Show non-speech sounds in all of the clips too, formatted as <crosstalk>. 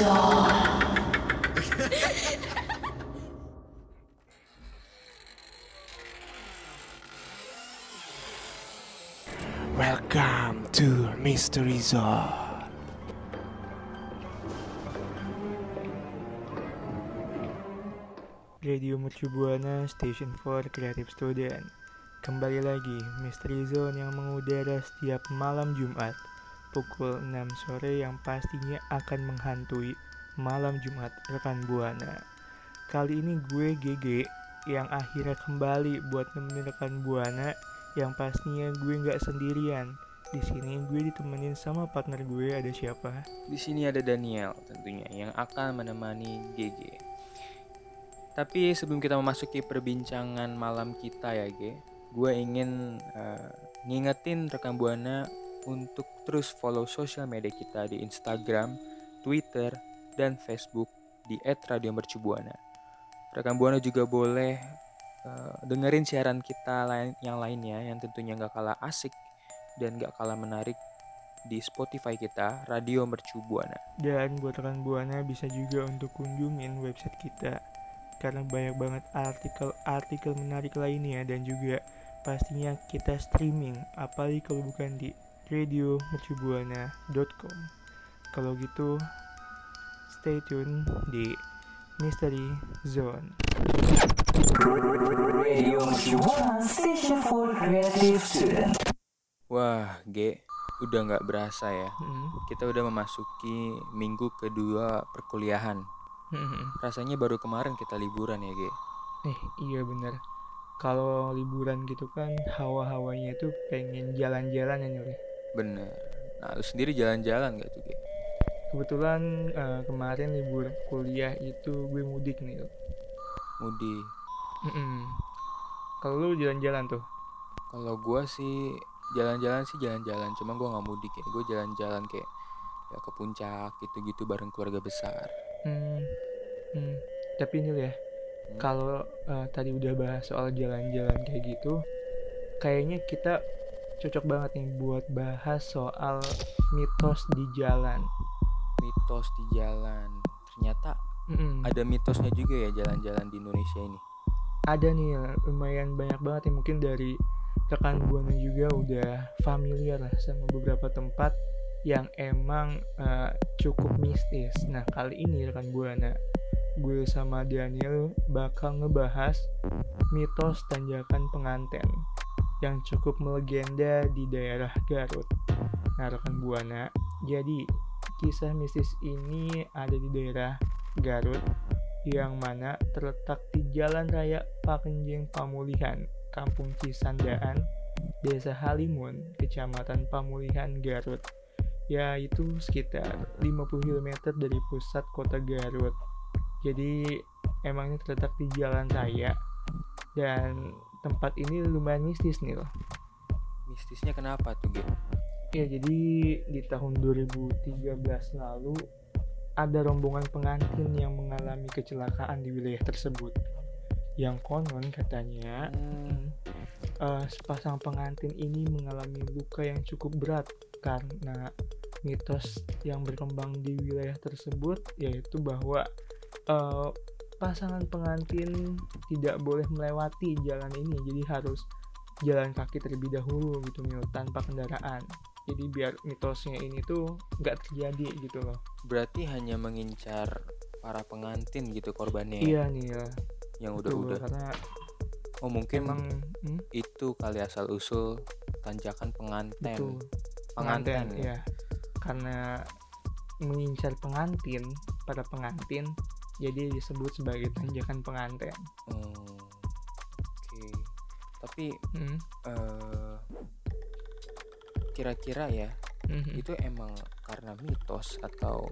<laughs> Welcome to Mystery Zone. Radio Mercu Buana Station for Creative Student Kembali lagi Mystery Zone yang mengudara setiap malam Jumat Pukul 6 sore yang pastinya akan menghantui malam Jumat rekan Buana Kali ini gue GG yang akhirnya kembali buat nemenin rekan Buana Yang pastinya gue nggak sendirian di sini gue ditemenin sama partner gue ada siapa? Di sini ada Daniel tentunya yang akan menemani GG. Tapi sebelum kita memasuki perbincangan malam kita ya, G, gue ingin uh, ngingetin rekan buana untuk terus follow sosial media kita di Instagram, Twitter, dan Facebook di @radiomercubuana. Rekan buana juga boleh uh, dengerin siaran kita lain yang lainnya yang tentunya nggak kalah asik dan gak kalah menarik di Spotify kita Radio Mercu Buana. Dan buat rekan Buana bisa juga untuk kunjungin website kita karena banyak banget artikel-artikel menarik lainnya dan juga pastinya kita streaming apalagi kalau bukan di radiomercubuana.com. Kalau gitu stay tune di Mystery Zone. Radio Mercubuana Station for Creative Student. Wah, G, udah nggak berasa ya. Hmm. Kita udah memasuki minggu kedua perkuliahan. Hmm. Rasanya baru kemarin kita liburan ya, G. Eh, iya bener. Kalau liburan gitu kan hawa-hawanya tuh pengen jalan-jalan ya Nyuri. Bener. Nah, lu sendiri jalan-jalan gak tuh? Kebetulan uh, kemarin libur kuliah itu gue mudik nih. Mudik. Mm Kalau lu jalan-jalan tuh? Kalau gua sih jalan-jalan sih jalan-jalan cuma gue nggak mudik ya gue jalan-jalan kayak ya ke puncak gitu-gitu bareng keluarga besar hmm, hmm. tapi ini ya hmm. kalau uh, tadi udah bahas soal jalan-jalan kayak gitu kayaknya kita cocok banget nih buat bahas soal mitos di jalan. Mitos di jalan. Ternyata mm ada mitosnya juga ya jalan-jalan di Indonesia ini. Ada nih lumayan banyak banget ya mungkin dari rekan buana juga udah familiar lah sama beberapa tempat yang emang uh, cukup mistis. Nah kali ini rekan buana gue sama Daniel bakal ngebahas mitos tanjakan penganten yang cukup melegenda di daerah Garut. Nah rekan buana, jadi kisah mistis ini ada di daerah Garut yang mana terletak di Jalan Raya Pakenjeng Pamulihan Kampung Cisandaan, Desa Halimun, Kecamatan Pamulihan, Garut, yaitu sekitar 50 km dari pusat kota Garut. Jadi emangnya terletak di jalan raya dan tempat ini lumayan mistis nih loh. Mistisnya kenapa tuh, Gil? Ya, jadi di tahun 2013 lalu ada rombongan pengantin yang mengalami kecelakaan di wilayah tersebut yang konon katanya hmm, uh, sepasang pengantin ini mengalami luka yang cukup berat karena mitos yang berkembang di wilayah tersebut yaitu bahwa uh, pasangan pengantin tidak boleh melewati jalan ini jadi harus jalan kaki terlebih dahulu gitu mil tanpa kendaraan jadi biar mitosnya ini tuh nggak terjadi gitu loh berarti hanya mengincar para pengantin gitu korbannya ya? iya nih ya yang udah-udah karena oh mungkin emang hmm? itu kali asal usul tanjakan pengantin Betul. pengantin, pengantin ya. ya karena mengincar pengantin pada pengantin jadi disebut sebagai tanjakan pengantin oh, oke okay. tapi hmm? uh, kira-kira ya hmm. itu emang karena mitos atau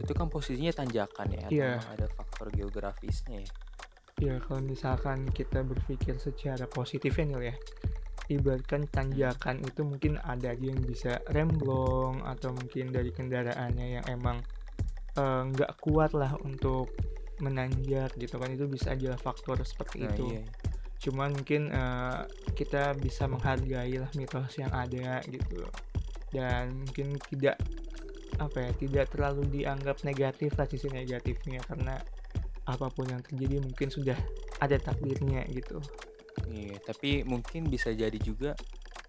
itu kan posisinya tanjakan ya yeah. ada faktor geografisnya ya ya kalau misalkan kita berpikir secara positifnya nih ya ibaratkan tanjakan itu mungkin ada yang bisa remblong atau mungkin dari kendaraannya yang emang nggak uh, kuat lah untuk menanjak gitu kan. Itu bisa aja faktor seperti nah, itu. iya. cuman mungkin uh, kita bisa menghargai lah mitos yang ada gitu. Dan mungkin tidak apa ya tidak terlalu dianggap negatif lah sisi negatifnya. Karena apa pun yang terjadi mungkin sudah ada takdirnya gitu. Iya, tapi mungkin bisa jadi juga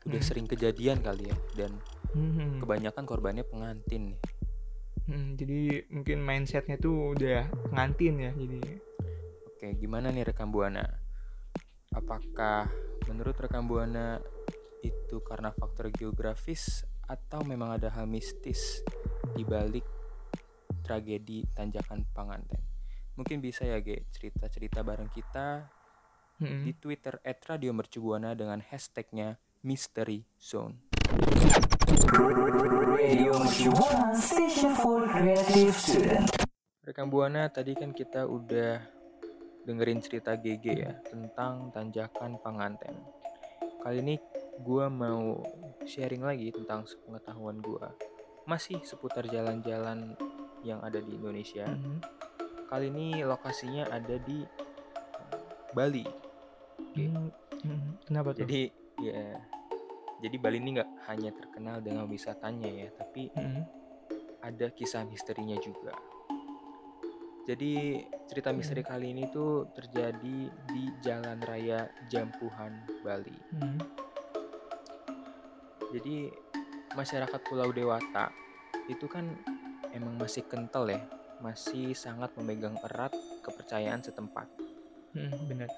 udah Hmm. sering kejadian kali ya. Dan Hmm, kebanyakan korbannya pengantin nih. Hmm, jadi mungkin mindsetnya tuh udah ngantin ya jadi Oke, gimana nih rekam buana? Apakah menurut rekam buana itu karena faktor geografis atau memang ada hal mistis di balik tragedi tanjakan Panganten? Mungkin bisa ya, Ge, cerita-cerita bareng kita hmm, di Twitter @radiomercubuana dengan hashtagnya Mystery Zone. Rekam Buana tadi kan kita udah dengerin cerita GG ya tentang tanjakan Panganten. Kali ini gua mau sharing lagi tentang pengetahuan gua. Masih seputar jalan-jalan yang ada di Indonesia. hmm, Kali ini lokasinya ada di Bali. Oke. hmm, hmm. kenapa tuh Jadi ya jadi Bali ini nggak hanya terkenal dengan wisatanya ya, tapi Hmm, ada kisah misterinya juga. Jadi cerita misteri kali ini tuh terjadi di Jalan Raya Jampuhan, Bali. hmm, Jadi masyarakat Pulau Dewata itu kan emang masih kental ya, masih sangat memegang erat kepercayaan setempat. hmm, benar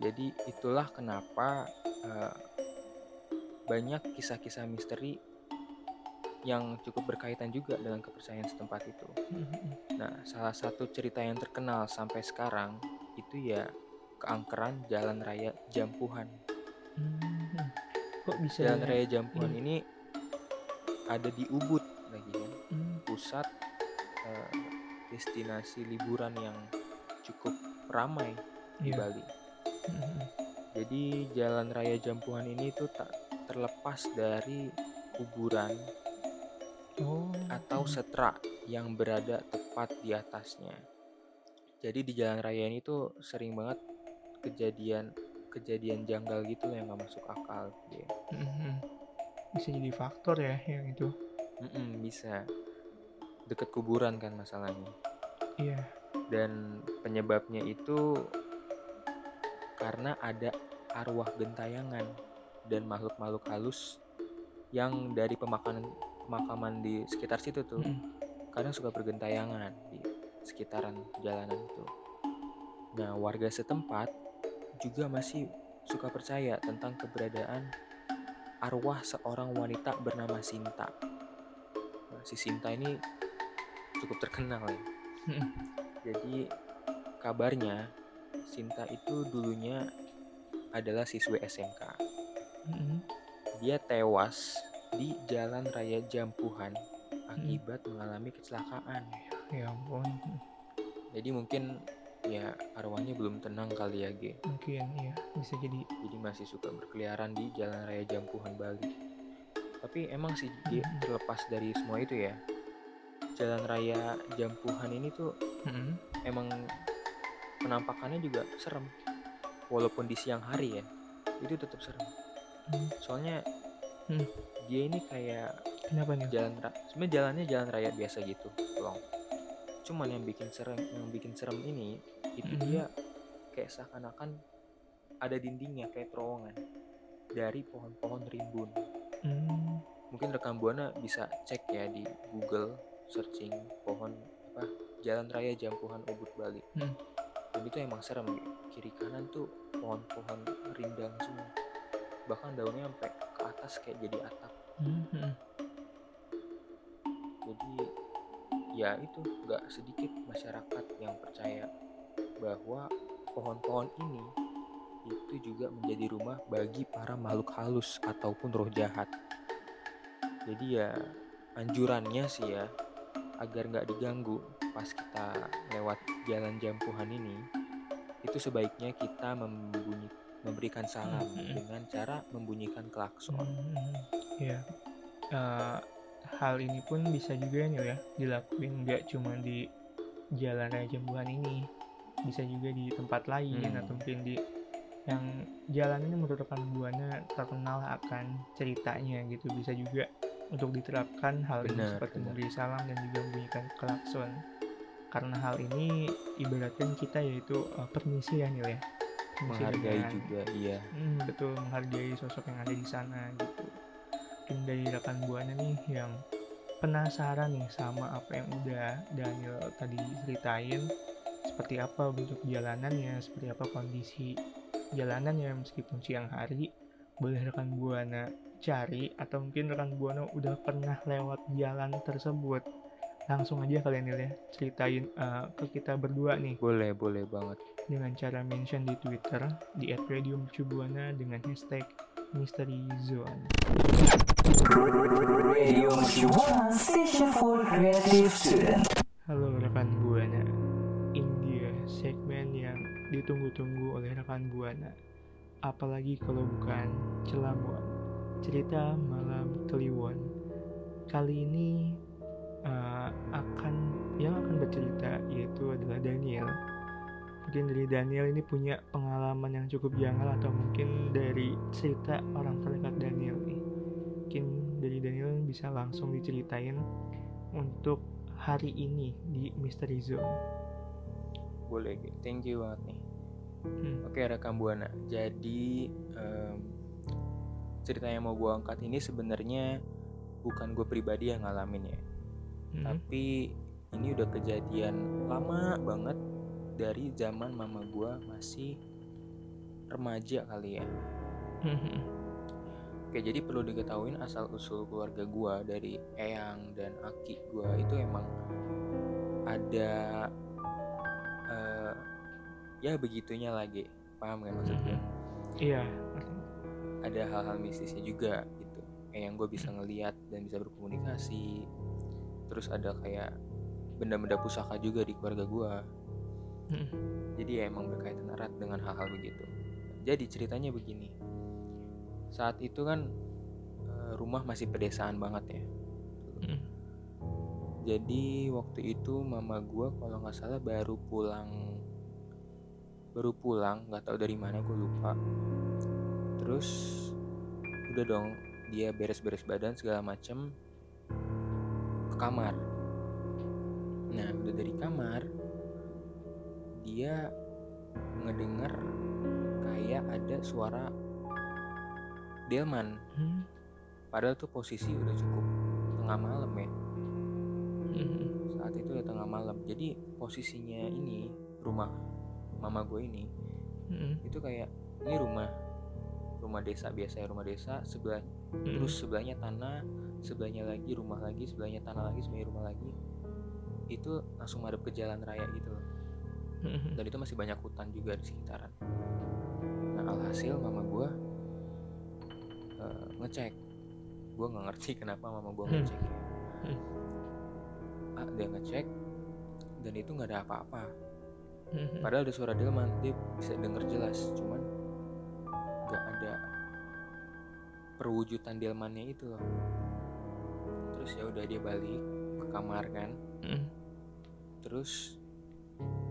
Jadi itulah kenapa eh, banyak kisah-kisah misteri yang cukup berkaitan juga dengan kepercayaan setempat itu. Hmm, hmm, Nah, salah satu cerita yang terkenal sampai sekarang itu ya keangkeran Jalan Raya Jampuhan. hmm. kok bisa Jalan Raya Jampuhan iya. ini ada di Ubud lagi kan, Hmm, pusat eh, destinasi liburan yang cukup ramai di iya. Bali. Hmm, hmm. Jadi Jalan Raya Jampuhan ini tuh tak terlepas dari kuburan oh atau hmm. setra yang berada tepat di atasnya. Jadi di jalan raya ini tuh sering banget kejadian kejadian janggal gitu yang nggak masuk akal. Ya. Mhm. bisa jadi faktor ya yang itu Mm-mm, bisa deket kuburan kan masalahnya. iya Dan penyebabnya itu karena ada arwah gentayangan dan makhluk-makhluk halus yang dari pemakaman pemakaman di sekitar situ tuh Mm-mm. kadang suka bergentayangan di sekitaran jalanan itu. Nah, warga setempat juga masih suka percaya tentang keberadaan arwah seorang wanita bernama Sinta. Nah, si Sinta ini cukup terkenal ya. Jadi kabarnya Sinta itu dulunya adalah siswi SMK. Mhm. Dia tewas di Jalan Raya Jampuhan akibat mengalami kecelakaan. ya ampun Jadi mungkin ya arwahnya belum tenang kali ya G. mungkin ya bisa jadi Jadi masih suka berkeliaran di Jalan Raya Jampuhan Bali. Tapi emang sih G, Mhm. terlepas dari semua itu ya. Jalan Raya Jampuhan ini tuh Mhm. emang penampakannya juga serem. Walaupun di siang hari ya, itu tetap serem. Hmm. Soalnya Hmm. dia ini kayak kenapa nih jalan sebenarnya jalannya jalan raya biasa gitu long cuman yang bikin serem yang bikin serem ini itu Mhm. dia kayak seakan-akan ada dindingnya kayak terowongan dari pohon-pohon rimbun Hmm. mungkin rekam buana bisa cek ya di Google searching pohon apa jalan raya Jampuhan Ubud Bali Hmm. dan itu emang serem kiri kanan tuh pohon-pohon rindang semua bahkan daunnya sampai ke atas kayak jadi atap Mhm. jadi ya itu nggak sedikit masyarakat yang percaya bahwa pohon-pohon ini itu juga menjadi rumah bagi para makhluk halus ataupun roh jahat jadi ya anjurannya sih ya agar nggak diganggu pas kita lewat jalan jampuhan ini itu sebaiknya kita membunyi memberikan salam Mhm. dengan cara membunyikan klakson Mhm. ya Eh, hal ini pun bisa juga nih ya dilakuin nggak cuma di jalan raya Jambuhan ini bisa juga di tempat lain Hmm. atau mungkin di yang jalan ini menurut rekan buana terkenal akan ceritanya gitu bisa juga untuk diterapkan hal ini Benar, seperti benar. memberi salam dan juga membunyikan klakson karena hal ini ibaratkan kita yaitu uh, permisi ya Nil ya menghargai dengan- juga iya Hmm, betul menghargai sosok yang ada di sana gitu. Mungkin dari rekan buana nih yang penasaran nih sama apa yang udah Daniel tadi ceritain, seperti apa bentuk jalanannya, seperti apa kondisi jalanannya meskipun siang hari, boleh rekan buana cari atau mungkin rekan buana udah pernah lewat jalan tersebut. Langsung aja kalian ya ceritain uh, ke kita berdua nih boleh boleh banget dengan cara mention di Twitter di @radiomercubuana dengan hashtag Mystery Zone. Radio Mercubuana Station for Creative Student. Halo rekan Buana, ini dia segmen yang ditunggu-tunggu oleh rekan Buana. Apalagi kalau bukan Celamuan, cerita malam Kliwon. Kali ini eh, akan yang akan bercerita yaitu adalah Daniel. Mungkin dari Daniel ini punya pengalaman yang cukup janggal atau mungkin dari cerita orang terdekat Daniel nih. Mungkin dari Daniel bisa langsung diceritain untuk hari ini di Mystery Zone. boleh thank you banget nih Hmm. Oke rekam buana. Jadi em, cerita yang mau gue angkat ini sebenarnya bukan gue pribadi yang ngalamin ya, Hmm. tapi ini udah kejadian lama banget dari zaman mama gue masih remaja kali ya. Hmm. Oke jadi perlu diketahuin asal usul keluarga gue dari eyang dan aki gue itu emang ada eh, ya begitunya lagi paham kan maksud gue? Iya. ada hal-hal mistisnya juga gitu kayak yang gue bisa ngeliat dan bisa berkomunikasi terus ada kayak benda-benda pusaka juga di keluarga gue Hmm. jadi ya emang berkaitan erat dengan hal-hal begitu. Jadi ceritanya begini. Saat itu kan eh, rumah masih pedesaan banget ya. Hmm. jadi waktu itu mama gue kalau nggak salah baru pulang baru pulang nggak tahu dari mana gue lupa. Terus udah dong dia beres-beres badan segala macem kamar nah udah dari kamar dia ngedenger kayak ada suara delman Hmm. padahal tuh posisi udah cukup tengah malam ya Hmm. saat itu udah tengah malam jadi posisinya ini rumah mama gue ini Hmm. itu kayak ini rumah rumah desa biasa ya rumah desa sebelah Hmm. terus sebelahnya tanah sebelahnya lagi rumah lagi sebelahnya tanah lagi sebelahnya rumah lagi itu langsung madep ke jalan raya gitu loh <laughs> dan itu masih banyak hutan juga di sekitaran nah alhasil mama gue eh, ngecek gue nggak ngerti <laughs> kenapa mama gue Hmm. ngecek. Hmm. ah dia ngecek dan itu nggak ada apa-apa Hmm. padahal ada suara delman dia bisa denger jelas cuman nggak ada perwujudan delmannya itu loh terus ya udah dia balik ke kamar kan Hmm. terus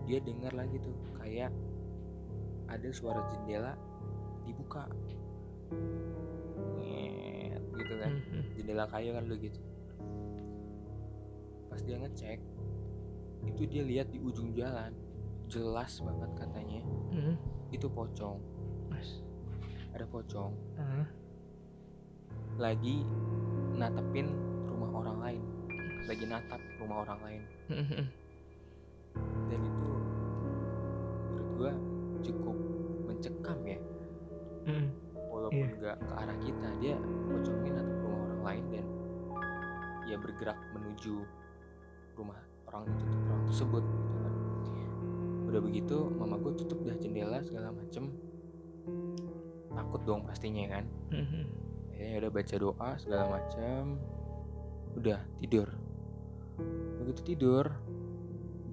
dia dengar lagi tuh kayak ada suara jendela dibuka Nyet, gitu kan Hmm. jendela kayu kan lu gitu pas dia ngecek itu dia lihat di ujung jalan jelas banget katanya Hmm. itu pocong Mas. ada pocong Ah. lagi natepin rumah orang lain. Lagi natap rumah orang lain. Hmm. dan itu menurut gua cukup mencekam ya. Hmm. walaupun Iya. nggak ke arah kita dia pocongin natap rumah orang lain dan ya bergerak menuju rumah orang itu orang tersebut gitu kan. Udah begitu mama gue tutup dah jendela segala macem. Takut dong pastinya kan. Ya udah baca doa segala macam udah tidur begitu tidur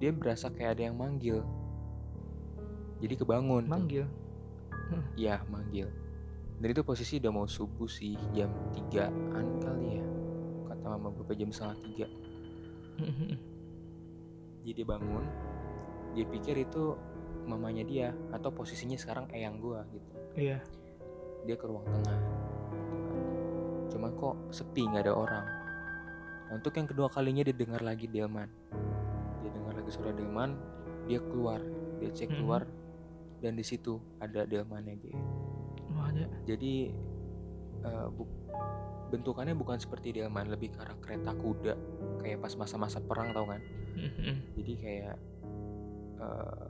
dia berasa kayak ada yang manggil jadi kebangun. Manggil. ya manggil dan itu posisi udah mau subuh sih jam 3an kali ya kata mama gue jam setengah tiga Hmm. <laughs> jadi dia bangun dia pikir itu mamanya dia atau posisinya sekarang eyang gue gitu Iya. dia ke ruang tengah cuma kok sepi nggak ada orang untuk yang kedua kalinya dia dengar lagi Delman. Dia dengar lagi suara Delman, dia keluar, dia cek Mhm. keluar dan di situ ada Delmannya G. Oh ada. Jadi eh, bu- bentukannya bukan seperti Delman, lebih ke arah kereta kuda kayak pas masa-masa perang tau kan? Mm-mm. Jadi kayak eh,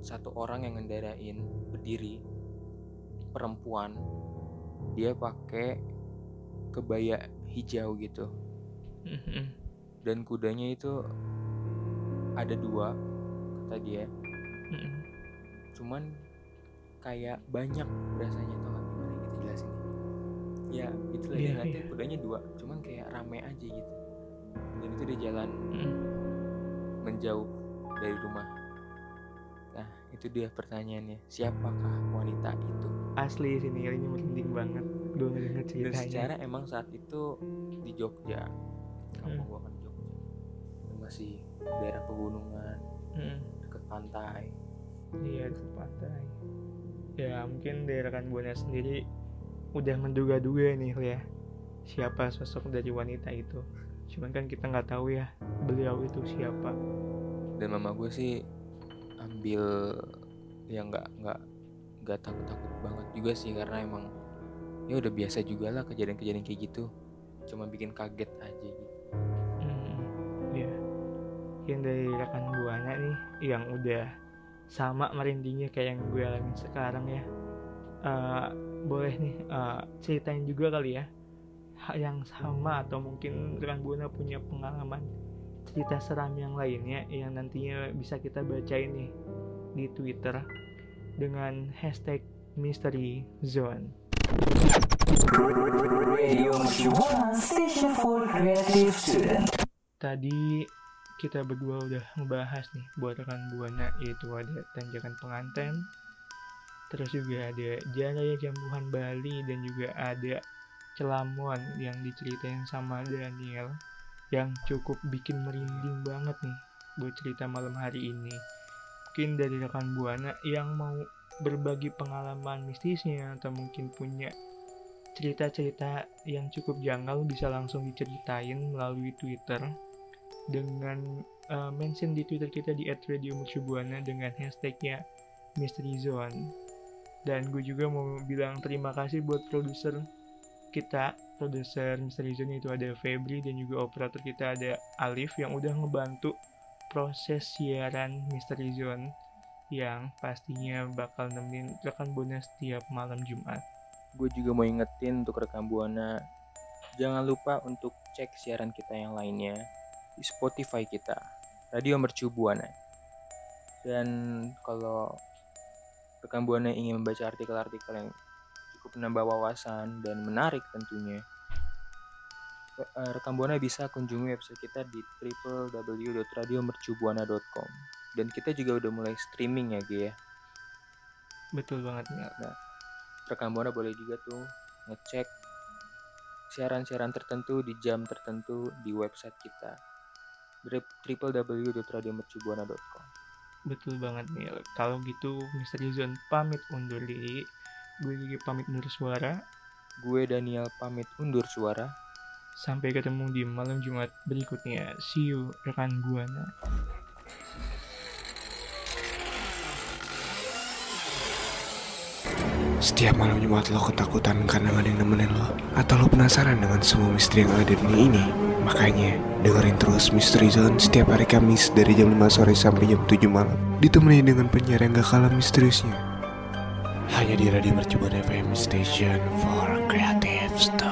satu orang yang ngendarain berdiri perempuan dia pakai kebaya hijau gitu Mm-mm. dan kudanya itu ada dua kata dia Mm-mm. cuman kayak banyak berasanya tau gak gimana gitu jelasin ya itulah Iya, dia ngatain iya. kudanya dua cuman kayak rame aja gitu dan itu dia jalan Mm-mm. menjauh dari rumah nah itu dia pertanyaannya siapakah wanita itu Asli sini ini merinding banget. Gue ngedenger dan ceritanya. secara emang saat itu di Jogja kampung Hmm. gua kan Jogja masih daerah pegunungan Mm. dekat pantai Iya di pantai. Ya mungkin dari rekan buana sendiri udah menduga-duga nih ya siapa sosok dari wanita itu. Cuman kan kita nggak tahu ya beliau itu siapa. dan mama gue sih ambil ya nggak nggak nggak takut takut banget juga sih karena emang ya udah biasa juga lah kejadian-kejadian kayak gitu cuma bikin kaget aja gitu Hmm. Yang dari rekan buana nih yang udah sama merindingnya kayak yang gue alami sekarang ya. Eh, boleh nih eh, ceritain juga kali ya yang sama atau mungkin rekan buana punya pengalaman cerita seram yang lainnya yang nantinya bisa kita bacain nih di Twitter dengan hashtag Mystery Zone. Radio Mercubuana Station for Creative Student. tadi kita berdua udah ngebahas nih buat rekan buana yaitu ada tanjakan penganten terus juga ada Jaya Jambuhan Bali dan juga ada Celamuan yang diceritain sama Daniel yang cukup bikin merinding banget nih buat cerita malam hari ini. Mungkin dari rekan buana yang mau berbagi pengalaman mistisnya atau mungkin punya cerita-cerita yang cukup janggal bisa langsung diceritain melalui Twitter dengan uh, mention di Twitter kita di @radiomercubuana dengan hashtagnya Mystery Zone. Dan gue juga mau bilang terima kasih buat produser kita, produser Mystery Zone itu ada Febri dan juga operator kita ada Alif yang udah ngebantu proses siaran Mystery Zone yang pastinya bakal nemenin rekan bonus setiap malam Jumat. gue juga mau ingetin untuk rekan buana jangan lupa untuk cek siaran kita yang lainnya di Spotify kita Radio Mercu Buana. Dan kalau rekan buana ingin membaca artikel-artikel yang cukup menambah wawasan dan menarik tentunya eh, rekan buana bisa kunjungi website kita di www.radiomercubuana.com dan kita juga udah mulai streaming ya Ge ya. Betul banget nih. rekan buana boleh juga tuh ngecek siaran-siaran tertentu di jam tertentu di website kita www.radiomercubuana.com Betul banget nih. Kalau gitu Misteri Zone pamit undur diri. Gue Gigi pamit undur suara. gue Daniel pamit undur suara Sampai ketemu di malam Jumat berikutnya. See you rekan Buana. Setiap malam Jumat lo ketakutan karena gak ada yang nemenin lo Atau lo penasaran dengan semua misteri yang ada di dunia ini Makanya dengerin terus Misteri Zone setiap hari Kamis dari jam 5 sore sampai jam 7 malam. Ditemani dengan penyiar yang gak kalah misteriusnya. Hanya di Radio Mercubuana FM Station for Creative Student